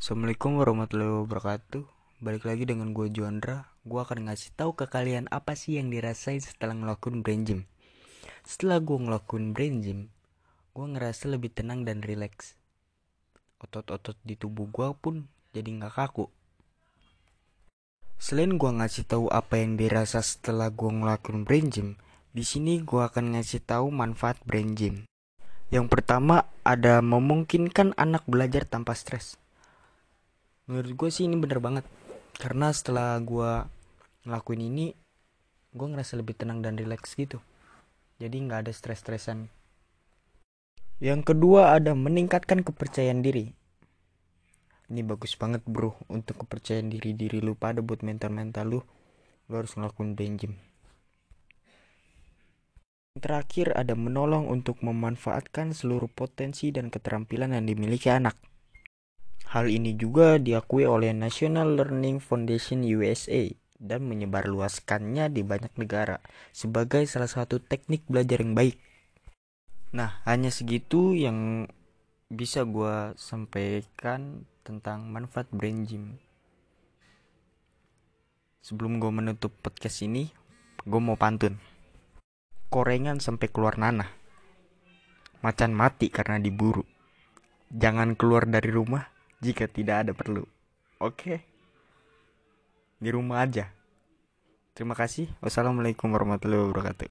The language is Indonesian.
Assalamualaikum warahmatullahi wabarakatuh. Balik lagi dengan gue Juandra. Gue akan ngasih tahu ke kalian apa sih yang dirasain setelah ngelakuin brain gym. Setelah gue ngelakuin brain gym, gue ngerasa lebih tenang dan rileks. Otot-otot di tubuh gue pun jadi nggak kaku. Selain gue ngasih tahu apa yang dirasa setelah gue ngelakuin brain gym, di sini gue akan ngasih tahu manfaat brain gym. Yang pertama ada memungkinkan anak belajar tanpa stres menurut gue sih ini bener banget. Karena setelah gue ngelakuin ini gue ngerasa lebih tenang dan rileks gitu. Jadi nggak ada stres-stresan. Yang kedua ada meningkatkan kepercayaan diri. Ini bagus banget bro. Untuk kepercayaan diri diri lu pada buat mental-mental lu lu harus ngelakuin gym. Terakhir ada menolong untuk memanfaatkan seluruh potensi dan keterampilan yang dimiliki anak Hal ini juga diakui oleh National Learning Foundation USA dan menyebarluaskannya di banyak negara sebagai salah satu teknik belajar yang baik. Nah, hanya segitu yang bisa gue sampaikan tentang manfaat brain gym. Sebelum gue menutup podcast ini, gue mau pantun. Korengan sampai keluar nanah. Macan mati karena diburu. Jangan keluar dari rumah jika tidak ada perlu. Oke. Di rumah aja. Terima kasih. Wassalamualaikum warahmatullahi wabarakatuh.